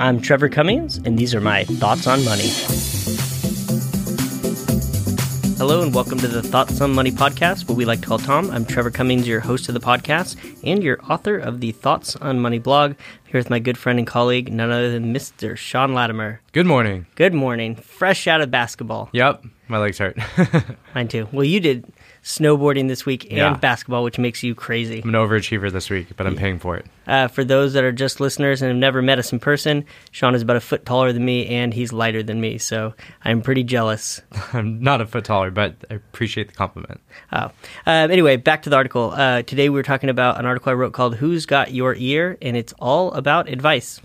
I'm Trevor Cummings, and these are my thoughts on money. Hello, and welcome to the Thoughts on Money podcast, what we like to call Tom. I'm Trevor Cummings, your host of the podcast and your author of the Thoughts on Money blog. I'm here with my good friend and colleague, none other than Mr. Sean Latimer. Good morning. Good morning. Fresh out of basketball. Yep, my legs hurt. Mine too. Well, you did snowboarding this week and Yeah. basketball, which makes you crazy. I'm an overachiever this week, but I'm paying for it. Uh, for those that are just listeners and have never met us in person, Sean is about a foot taller than me and he's lighter than me, so I'm pretty jealous. I'm not a foot taller, but I appreciate the compliment. Oh. Um, anyway, back to the article. Uh, today we were talking about an article I wrote called Who's Got Your Ear? and it's all about advice.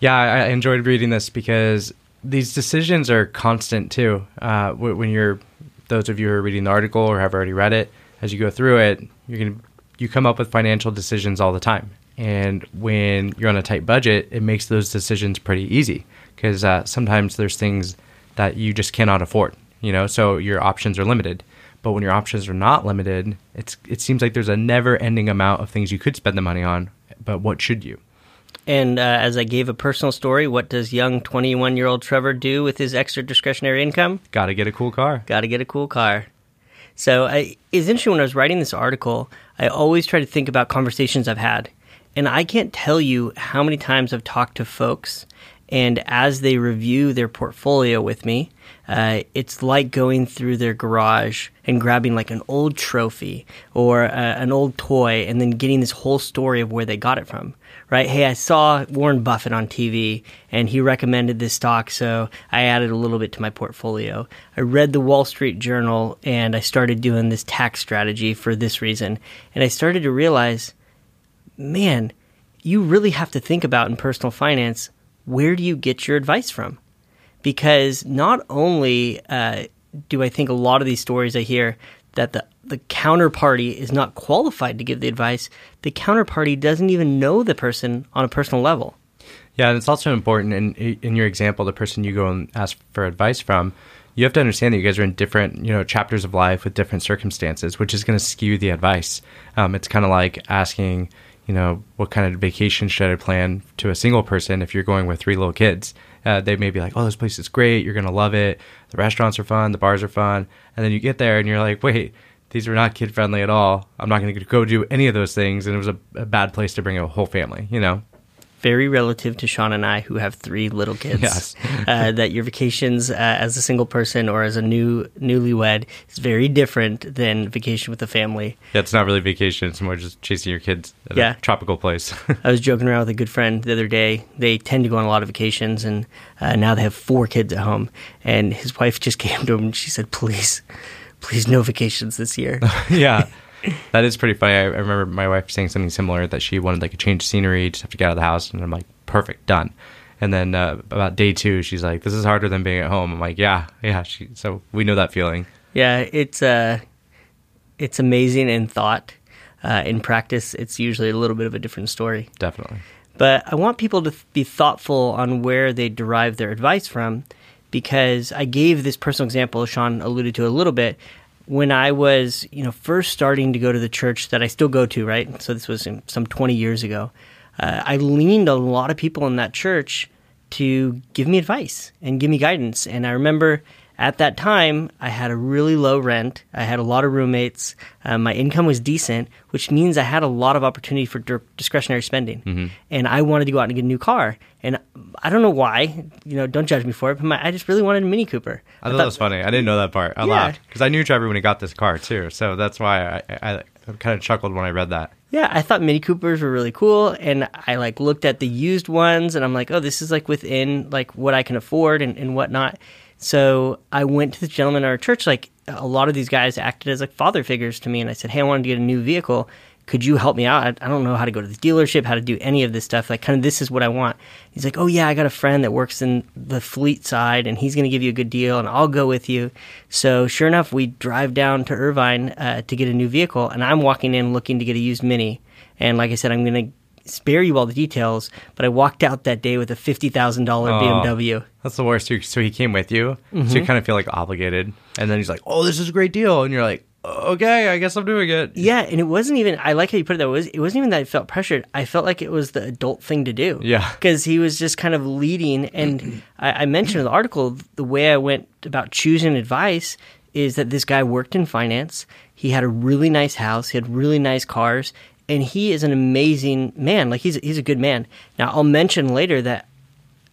Yeah, I enjoyed reading this because these decisions are constant too. Uh, when you're, those of you who are reading the article or have already read it, as you go through it, you're gonna you come up with financial decisions all the time. And when you're on a tight budget, it makes those decisions pretty easy because uh, sometimes there's things that you just cannot afford. You know, so your options are limited. But when your options are not limited, it's it seems like there's a never-ending amount of things you could spend the money on. But what should you? And uh, as I gave a personal story, what does young 21 year old Trevor do with his extra discretionary income? Got to get a cool car. Got to get a cool car. So I, it's interesting when I was writing this article, I always try to think about conversations I've had. And I can't tell you how many times I've talked to folks, and as they review their portfolio with me, uh, it's like going through their garage and grabbing like an old trophy or uh, an old toy and then getting this whole story of where they got it from right? Hey, I saw Warren Buffett on TV and he recommended this stock, so I added a little bit to my portfolio. I read the Wall Street Journal and I started doing this tax strategy for this reason. And I started to realize, man, you really have to think about in personal finance where do you get your advice from? Because not only uh, do I think a lot of these stories I hear that the the counterparty is not qualified to give the advice, the counterparty doesn't even know the person on a personal level. Yeah, and it's also important in in your example, the person you go and ask for advice from, you have to understand that you guys are in different, you know, chapters of life with different circumstances, which is going to skew the advice. Um, it's kind of like asking, you know, what kind of vacation should I plan to a single person if you're going with three little kids. Uh, they may be like, "Oh, this place is great. You're going to love it. The restaurants are fun. The bars are fun." And then you get there and you're like, "Wait, these were not kid friendly at all. I'm not going to go do any of those things." And it was a, a bad place to bring a whole family. You know. Very relative to Sean and I, who have three little kids. Yes. uh, that your vacations uh, as a single person or as a new newlywed is very different than vacation with a family. Yeah, it's not really vacation. It's more just chasing your kids at Yeah. a tropical place. I was joking around with a good friend the other day. They tend to go on a lot of vacations, and uh, now they have four kids at home. And his wife just came to him and she said, "Please, please, no vacations this year." yeah, that is pretty funny. I, I remember my wife saying something similar that she wanted like a change of scenery, just have to get out of the house, and I'm like, perfect, done. And then uh, about day two, she's like, "This is harder than being at home." I'm like, "Yeah, yeah." She, so we know that feeling. yeah, it's uh, it's amazing in thought. Uh, in practice, it's usually a little bit of a different story. Definitely. But I want people to th- be thoughtful on where they derive their advice from because I gave this personal example, Sean alluded to a little bit, when I was, you know, first starting to go to the church that I still go to, right? So this was some 20 years ago. Uh, I leaned a lot of people in that church to give me advice and give me guidance. And I remember at that time, I had a really low rent. I had a lot of roommates. Uh, my income was decent, which means I had a lot of opportunity for dir- discretionary spending. And I wanted to go out and get a new car. And I don't know why, you know, don't judge me for it, but my, I just really wanted a Mini Cooper. I thought that was funny. I didn't know that part. I Yeah. laughed because I knew Trevor when he got this car too. So that's why I, I, I kind of chuckled when I read that. Yeah, I thought Mini Coopers were really cool, and I like looked at the used ones, and I'm like, oh, this is like within like what I can afford and, and whatnot. So I went to this gentleman at our church. Like a lot of these guys acted as like father figures to me, and I said, hey, I wanted to get a new vehicle. Could you help me out? I, I don't know how to go to the dealership, how to do any of this stuff. Like, kind of, this is what I want. He's like, oh yeah, I got a friend that works in the fleet side, and he's going to give you a good deal, and I'll go with you. So sure enough, we drive down to Irvine uh, to get a new vehicle, and I'm walking in looking to get a used Mini. And like I said, I'm going to spare you all the details, but I walked out that day with a fifty thousand dollar oh, BMW. That's the worst. So- he came with you, so you mm-hmm. kind of feel like obligated, and then he's like, "Oh, this is a great deal," and you're like, okay, I guess I'm doing it. Yeah, and it wasn't even. I like how you put it. That it was. It wasn't even that I felt pressured. I felt like it was the adult thing to do. Yeah. because he was just kind of leading. And I, I mentioned in the article the way I went about choosing advice is that this guy worked in finance. He had a really nice house. He had really nice cars, and he is an amazing man. Like he's he's a good man. Now I'll mention later that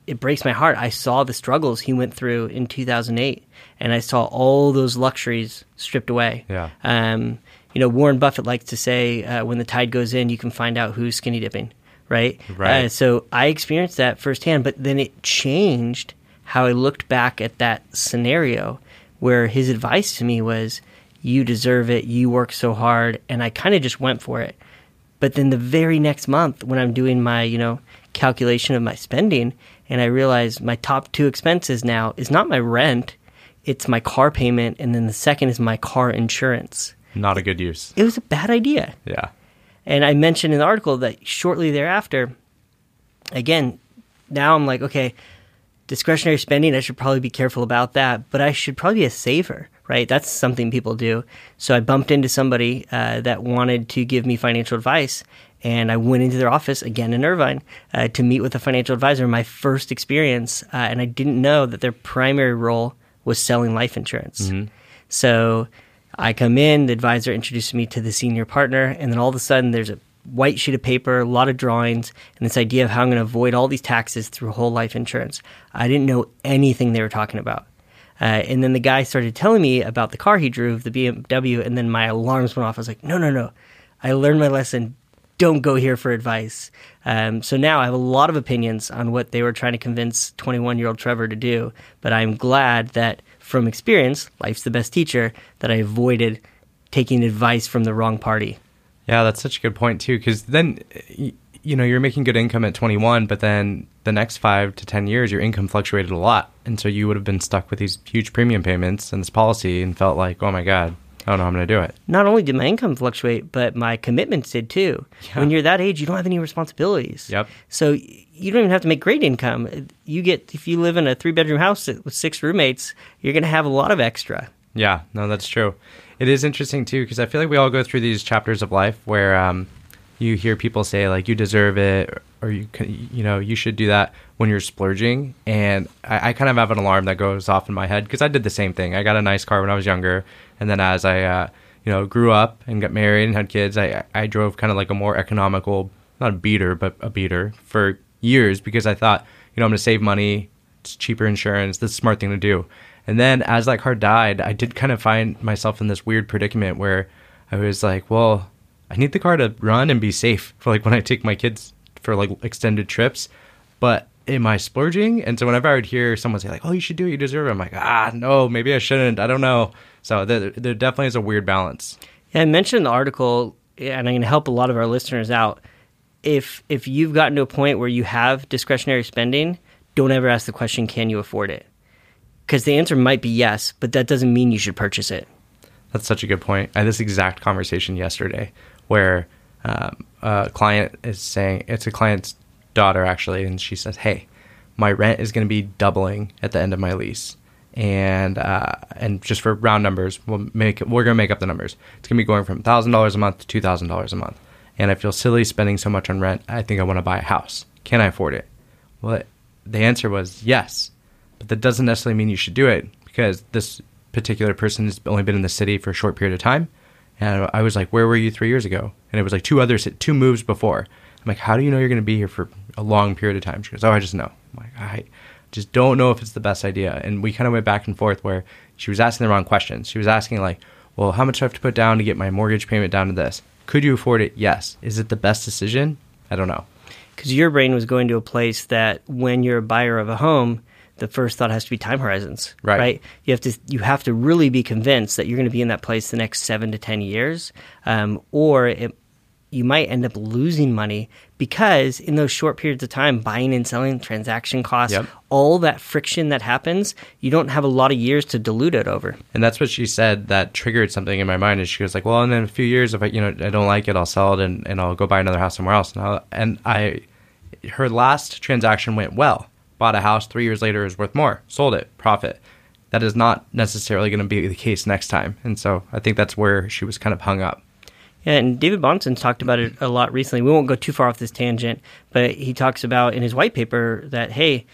it breaks my heart. I saw the struggles he went through in 2008, and I saw all those luxuries stripped away. Yeah. Um, you know, Warren Buffett likes to say, uh, "When the tide goes in, you can find out who's skinny dipping." Right. Right. Uh, so I experienced that firsthand, but then it changed how I looked back at that scenario, where his advice to me was, "You deserve it. You work so hard," and I kind of just went for it. But then the very next month, when I'm doing my, you know, calculation of my spending, and I realize my top two expenses now is not my rent, it's my car payment, and then the second is my car insurance. Not a good use. It was a bad idea. Yeah. And I mentioned in the article that shortly thereafter, again, now I'm like, okay, discretionary spending, I should probably be careful about that, but I should probably be a saver, right? That's something people do. So I bumped into somebody uh, that wanted to give me financial advice, and I went into their office again in Irvine uh, to meet with a financial advisor. My first experience, uh, and I didn't know that their primary role was selling life insurance. So I come in, the advisor introduces me to the senior partner, and then all of a sudden there's a white sheet of paper, a lot of drawings, and this idea of how I'm going to avoid all these taxes through whole life insurance. I didn't know anything they were talking about. Uh, and then the guy started telling me about the car he drove, the BMW, and then my alarms went off. I was like, no, no, no. I learned my lesson. Don't go here for advice. Um, so now I have a lot of opinions on what they were trying to convince 21 year old Trevor to do, but I'm glad that from experience, life's the best teacher, that I avoided taking advice from the wrong party. Yeah, that's such a good point too. Because then, you know, you're making good income at 21, but then the next five to 10 years, your income fluctuated a lot, and so you would have been stuck with these huge premium payments and this policy, and felt like, oh my god, I don't know how I'm going to do it. Not only did my income fluctuate, but my commitments did too. When you're that age, you don't have any responsibilities. Yep. So you don't even have to make great income. You get if you live in a three bedroom house with six roommates, you're going to have a lot of extra. Yeah, no, that's true. It is interesting too because I feel like we all go through these chapters of life where um, you hear people say like you deserve it or, you can, you know you should do that when you're splurging, and I, I kind of have an alarm that goes off in my head because I did the same thing. I got a nice car when I was younger, and then as I uh, you know grew up and got married and had kids, I I drove kind of like a more economical, not a beater, but a beater for years because I thought you know I'm going to save money, it's cheaper insurance, that's a smart thing to do. And then as that car died, I did kind of find myself in this weird predicament where I was like, well, I need the car to run and be safe for like when I take my kids for like extended trips. But am I splurging? And so whenever I would hear someone say like, "Oh, you should do it, you deserve it," I'm like, ah, no, maybe I shouldn't. I don't know. So there, there definitely is a weird balance. Yeah, I mentioned the article, and I'm going to help a lot of our listeners out. If if you've gotten to a point where you have discretionary spending, don't ever ask the question, "Can you afford it?" Because the answer might be yes, but that doesn't mean you should purchase it. That's such a good point. I had this exact conversation yesterday where um, a client is saying, it's a client's daughter actually, and she says, Hey, my rent is going to be doubling at the end of my lease. And uh, and just for round numbers, we'll make we're gonna make up the numbers. It's gonna be going from thousand dollars a month to two thousand dollars a month, and I feel silly spending so much on rent. I think I want to buy a house. Can I afford it? Well, the answer was yes, but that doesn't necessarily mean you should do it because this particular person has only been in the city for a short period of time. And I was like, "Where were you three years ago?" And it was like two others, two moves before. I'm like, "How do you know you're going to be here for a long period of time?" She goes, "Oh, I just know." I'm like, "I just don't know if it's the best idea." And we kind of went back and forth where she was asking the wrong questions. She was asking like, "Well, how much do I have to put down to get my mortgage payment down to this? Could you afford it? Yes. Is it the best decision? I don't know." Because your brain was going to a place that when you're a buyer of a home, the first thought has to be time horizons, Right. You have to you have to really be convinced that you're going to be in that place the next seven to ten years, um, or it, you might end up losing money because in those short periods of time, buying and selling, transaction costs, Yep. all that friction that happens, you don't have a lot of years to dilute it over. And that's what she said that triggered something in my mind. And she was like, "Well, and in a few years, if I, you know, I don't like it, I'll sell it and, and I'll go buy another house somewhere else." And, i and I, her last transaction went well. Bought a house three years later is worth more. Sold it, profit. that is not necessarily going to be the case next time. And so I think that's where she was kind of hung up. Yeah, and David Bahnsen's talked about it a lot recently. We won't go too far off this tangent, but he talks about in his white paper that, hey,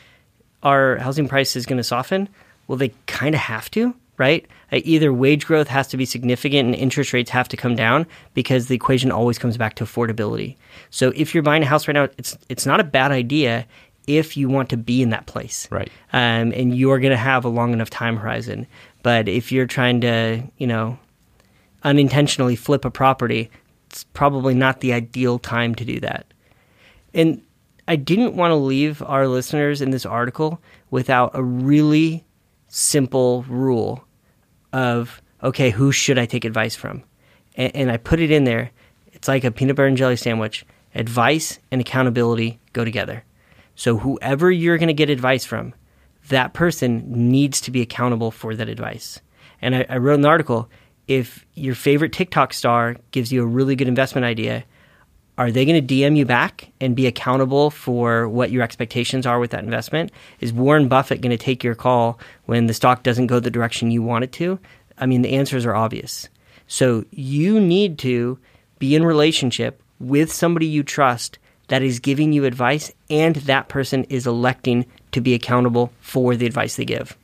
our housing price is going to soften. Well, they kind of have to, right? Uh, either wage growth has to be significant and interest rates have to come down because the equation always comes back to affordability. So if you're buying a house right now, it's it's not a bad idea if you want to be in that place, Right. Um, and you're going to have a long enough time horizon. But if you're trying to, you know, unintentionally flip a property, it's probably not the ideal time to do that. And I didn't want to leave our listeners in this article without a really simple rule of okay, who should I take advice from? And, and I put it in there. It's like a peanut butter and jelly sandwich. Advice and accountability go together. So whoever you're going to get advice from, that person needs to be accountable for that advice. And I, I wrote in the article if your favorite TikTok star gives you a really good investment idea, are they going to DM you back and be accountable for what your expectations are with that investment? Is Warren Buffett going to take your call when the stock doesn't go the direction you want it to? I mean, the answers are obvious. So you need to be in relationship with somebody you trust that is giving you advice and that person is electing to be accountable for the advice they give.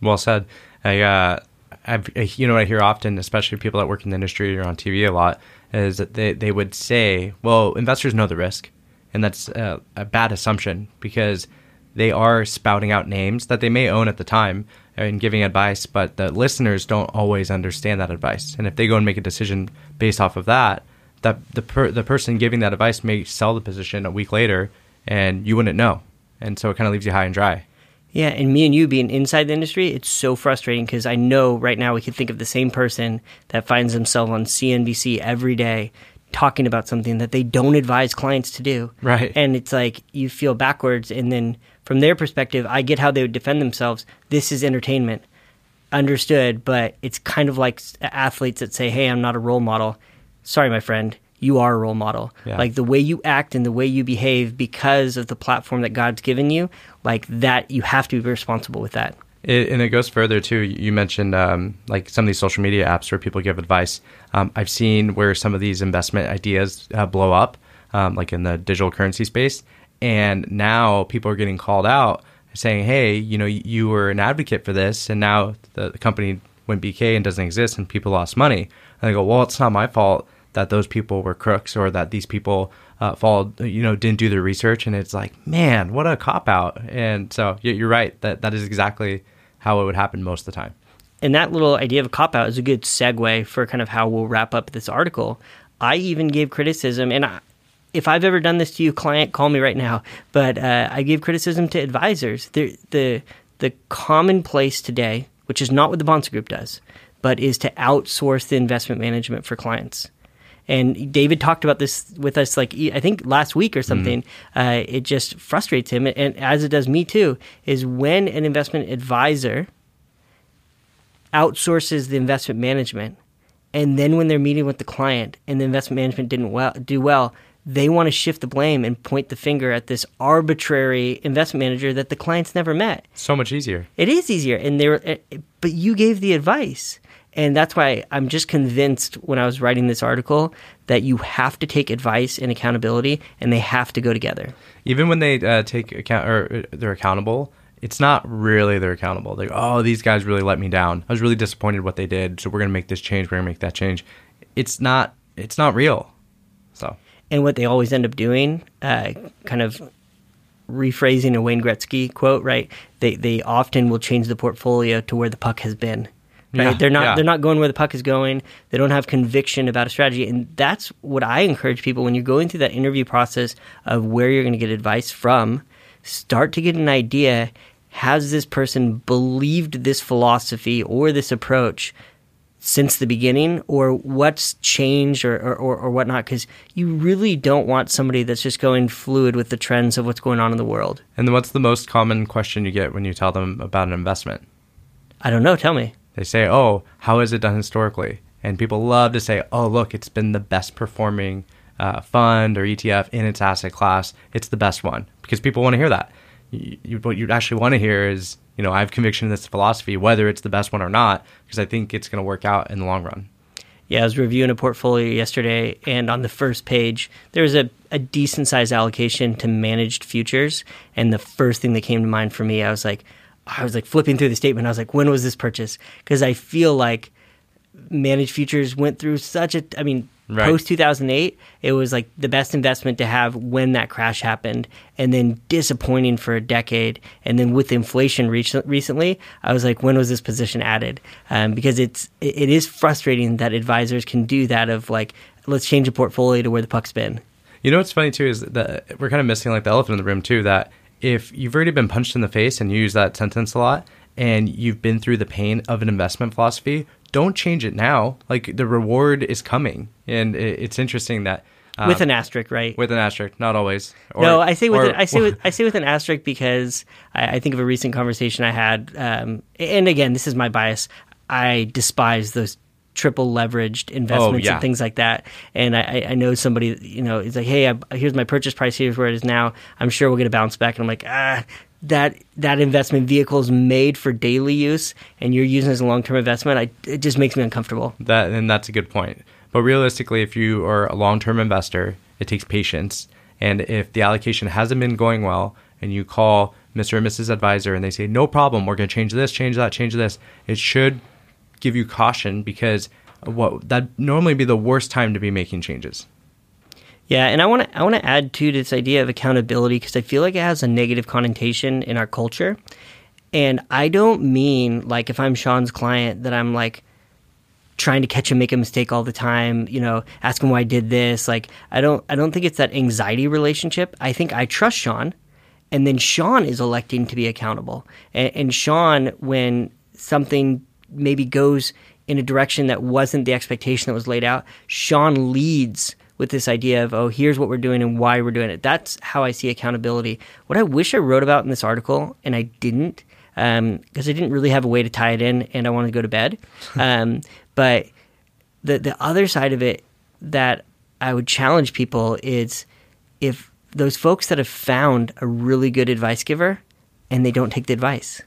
Well said. I, uh, I've, you know, I hear often, especially people that work in the industry or on TV a lot, is that they, they would say, well, investors know the risk. And that's a, a bad assumption because they are spouting out names that they may own at the time and giving advice, but the listeners don't always understand that advice. And if they go and make a decision based off of that, that the per, the person giving that advice may sell the position a week later, and you wouldn't know. And so it kind of leaves you high and dry. Yeah, and me and you being inside the industry, it's so frustrating because I know right now we could think of the same person that finds themselves on CNBC every day talking about something that they don't advise clients to do. Right. And it's like you feel backwards. And then from their perspective, I get how they would defend themselves. This is entertainment. Understood. But it's kind of like athletes that say, hey, I'm not a role model. Sorry, my friend. You are a role model. Yeah. Like the way you act and the way you behave because of the platform that God's given you, like that, you have to be responsible with that. It, and it goes further too. You mentioned um, like some of these social media apps where people give advice. Um, I've seen where some of these investment ideas uh, blow up, um, like in the digital currency space, and now people are getting called out saying, "Hey, you know, you were an advocate for this, and now the, the company went BK and doesn't exist, and people lost money." And I go, "Well, it's not my fault that those people were crooks or that these people uh, followed, you know, didn't do their research." And it's like, man, what a cop out. And so you're right that that is exactly how it would happen most of the time. And that little idea of a cop out is a good segue for kind of how we'll wrap up this article. I even gave criticism, and I, if I've ever done this to you, client, call me right now. But uh, I gave criticism to advisors. The the the commonplace today, which is not what the Bahnsen Group does, but is to outsource the investment management for clients. And David talked about this with us, like I think last week or something. Uh, it just frustrates him, and as it does me too. Is when an investment advisor outsources the investment management, and then when they're meeting with the client and the investment management didn't well do well, they want to shift the blame and point the finger at this arbitrary investment manager that the clients never met. So much easier. It is easier, and they were, but you gave the advice, and that's why I'm just convinced when I was writing this article that you have to take advice and accountability, and they have to go together. Even when they uh, take account or uh, they're accountable, it's not really they're accountable. Like, oh, these guys really let me down. I was really disappointed what they did, so we're gonna make this change. We're gonna make that change. It's not. It's not real. So. And what they always end up doing, uh, kind of rephrasing a Wayne Gretzky quote, right? They they often will change the portfolio to where the puck has been. Right? Yeah, they're not yeah. they're not going where the puck is going. They don't have conviction about a strategy, and that's what I encourage people when you're going through that interview process of where you're going to get advice from. Start to get an idea. Has this person believed this philosophy or this approach since the beginning or what's changed or, or, or, or whatnot because you really don't want somebody that's just going fluid with the trends of what's going on in the world And then what's the most common question you get when you tell them about an investment? i don't know tell me They say, "Oh, how is it done historically?" And people love to say, "Oh, look, it's been the best performing uh, fund or ETF in its asset class. It's the best one," because people want to hear that. You, you, what you actually want to hear is you know, I have conviction in this philosophy, whether it's the best one or not, because I think it's going to work out in the long run. Yeah, I was reviewing a portfolio yesterday, and on the first page, there was a, a decent sized allocation to managed futures. And the first thing that came to mind for me, I was like, I was like flipping through the statement. I was like, when was this purchase? Because I feel like managed futures went through such a, I mean, Right. Post 2008, it was like the best investment to have when that crash happened, and then disappointing for a decade. And then with inflation recently, I was like, when was this position added? Um, because it's it is frustrating that advisors can do that of like, let's change the portfolio to where the puck's been. You know what's funny too is that we're kind of missing like the elephant in the room too. That if you've already been punched in the face and you use that sentence a lot, and you've been through the pain of an investment philosophy, don't change it now. Like the reward is coming, and it's interesting that um, with an asterisk, right? With an asterisk, not always. Or, no, I say with or, an, I say with I say with an asterisk because I, I think of a recent conversation I had, um, and again, this is my bias. I despise those triple leveraged investments oh, yeah. and things like that. And I, I know somebody, you know, is like, hey, I, here's my purchase price. Here's where it is now. I'm sure we'll get a bounce back. And I'm like, ah, that that investment vehicle is made for daily use and you're using it as a long term investment, I, it just makes me uncomfortable. That and that's a good point. But realistically, if you are a long term investor, it takes patience. And if the allocation hasn't been going well, and you call Mr. and Mrs. Advisor and they say, no problem, we're going to change this, change that, change this, it should give you caution because what that normally be the worst time to be making changes. Yeah, and I want to I want to add to this idea of accountability because I feel like it has a negative connotation in our culture. And I don't mean like if I'm Sean's client that I'm like trying to catch him make a mistake all the time, you know, ask him why I did this. Like I don't I don't think it's that anxiety relationship. I think I trust Sean and then Sean is electing to be accountable. And, and Sean when something maybe goes in a direction that wasn't the expectation that was laid out, Sean leads with this idea of, oh, here's what we're doing and why we're doing it. That's how I see accountability. What I wish I wrote about in this article, and I didn't, because um, I didn't really have a way to tie it in, and I wanted to go to bed. um, but the the other side of it that I would challenge people is if those folks that have found a really good advice giver and they don't take the advice.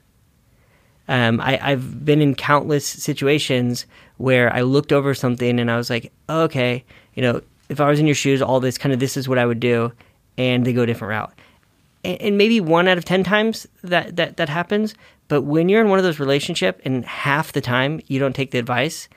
Um, I, have been in countless situations where I looked over something and I was like, okay, you know, if I was in your shoes, all this kind of this is what I would do, and they go a different route. And, and maybe one out of ten times that, that that happens. But when you're in one of those relationships and half the time you don't take the advice,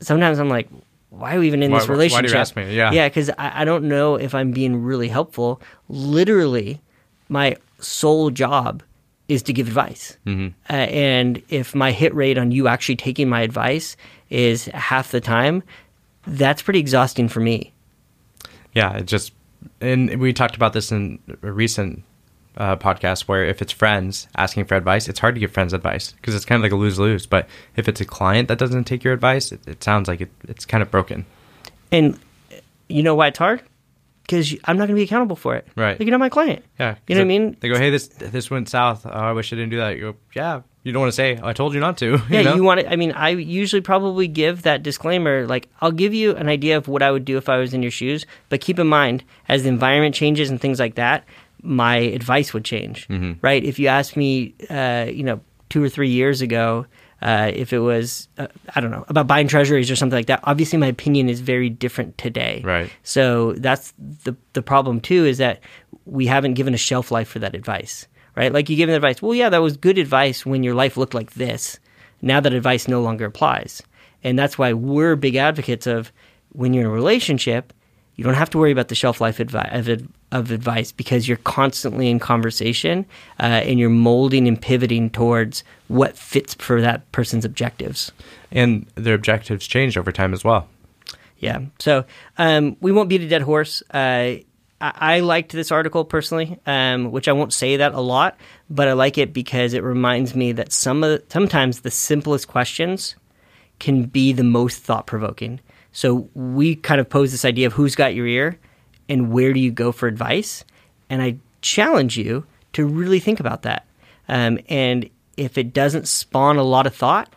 sometimes I'm like, why are we even in why, this relationship? Why do you ask me? Yeah, yeah, because I, I don't know if I'm being really helpful. Literally, my sole job is to give advice. Mm-hmm. Uh, and if my hit rate on you actually taking my advice is half the time, that's pretty exhausting for me yeah, it just and we talked about this in a recent uh, podcast where if it's friends asking for advice, it's hard to give friends advice because it's kind of like a lose lose. But if it's a client that doesn't take your advice, it, it sounds like it, it's kind of broken. And you know why it's hard? Because I'm not going to be accountable for it. Right. Like you're not my client. Yeah. You know what I mean? They go, hey, this this went south. Oh, I wish I didn't do that. You go, yeah, you don't want to say i told you not to yeah you, know? you want to i mean i usually probably give that disclaimer like i'll give you an idea of what i would do if i was in your shoes but keep in mind as the environment changes and things like that my advice would change mm-hmm. right if you ask me uh, you know two or three years ago uh, if it was uh, i don't know about buying treasuries or something like that obviously my opinion is very different today right so that's the the problem too is that we haven't given a shelf life for that advice right? Like you give them advice. Well, yeah, that was good advice when your life looked like this. Now that advice no longer applies. And that's why we're big advocates of when you're in a relationship, you don't have to worry about the shelf life advi- of, of, advice because you're constantly in conversation uh, and you're molding and pivoting towards what fits for that person's objectives. And their objectives change over time as well. Yeah. So um, we won't beat a dead horse. Uh, I, liked this article personally, um, which I won't say that a lot, but I like it because it reminds me that some of, sometimes the simplest questions can be the most thought provoking. So we kind of pose this idea of who's got your ear and where do you go for advice, and I challenge you to really think about that. Um, and if it doesn't spawn a lot of thought,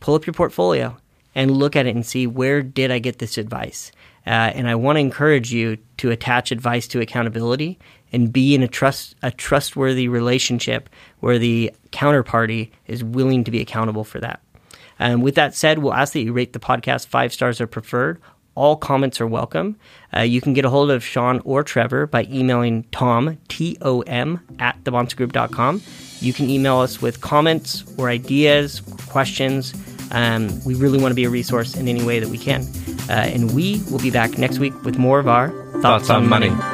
pull up your portfolio and look at it and see where did I get this advice. Uh, and I want to encourage you to attach advice to accountability and be in a trust a trustworthy relationship where the counterparty is willing to be accountable for that. And with that said, we'll ask that you rate the podcast five stars or preferred. All comments are welcome. Uh, you can get a hold of Sean or Trevor by emailing Tom, T O M, at thebahnsengroup.com. You can email us with comments or ideas, questions. Um, we really want to be a resource in any way that we can. Uh, and we will be back next week with more of our Thoughts, Thoughts on, money. The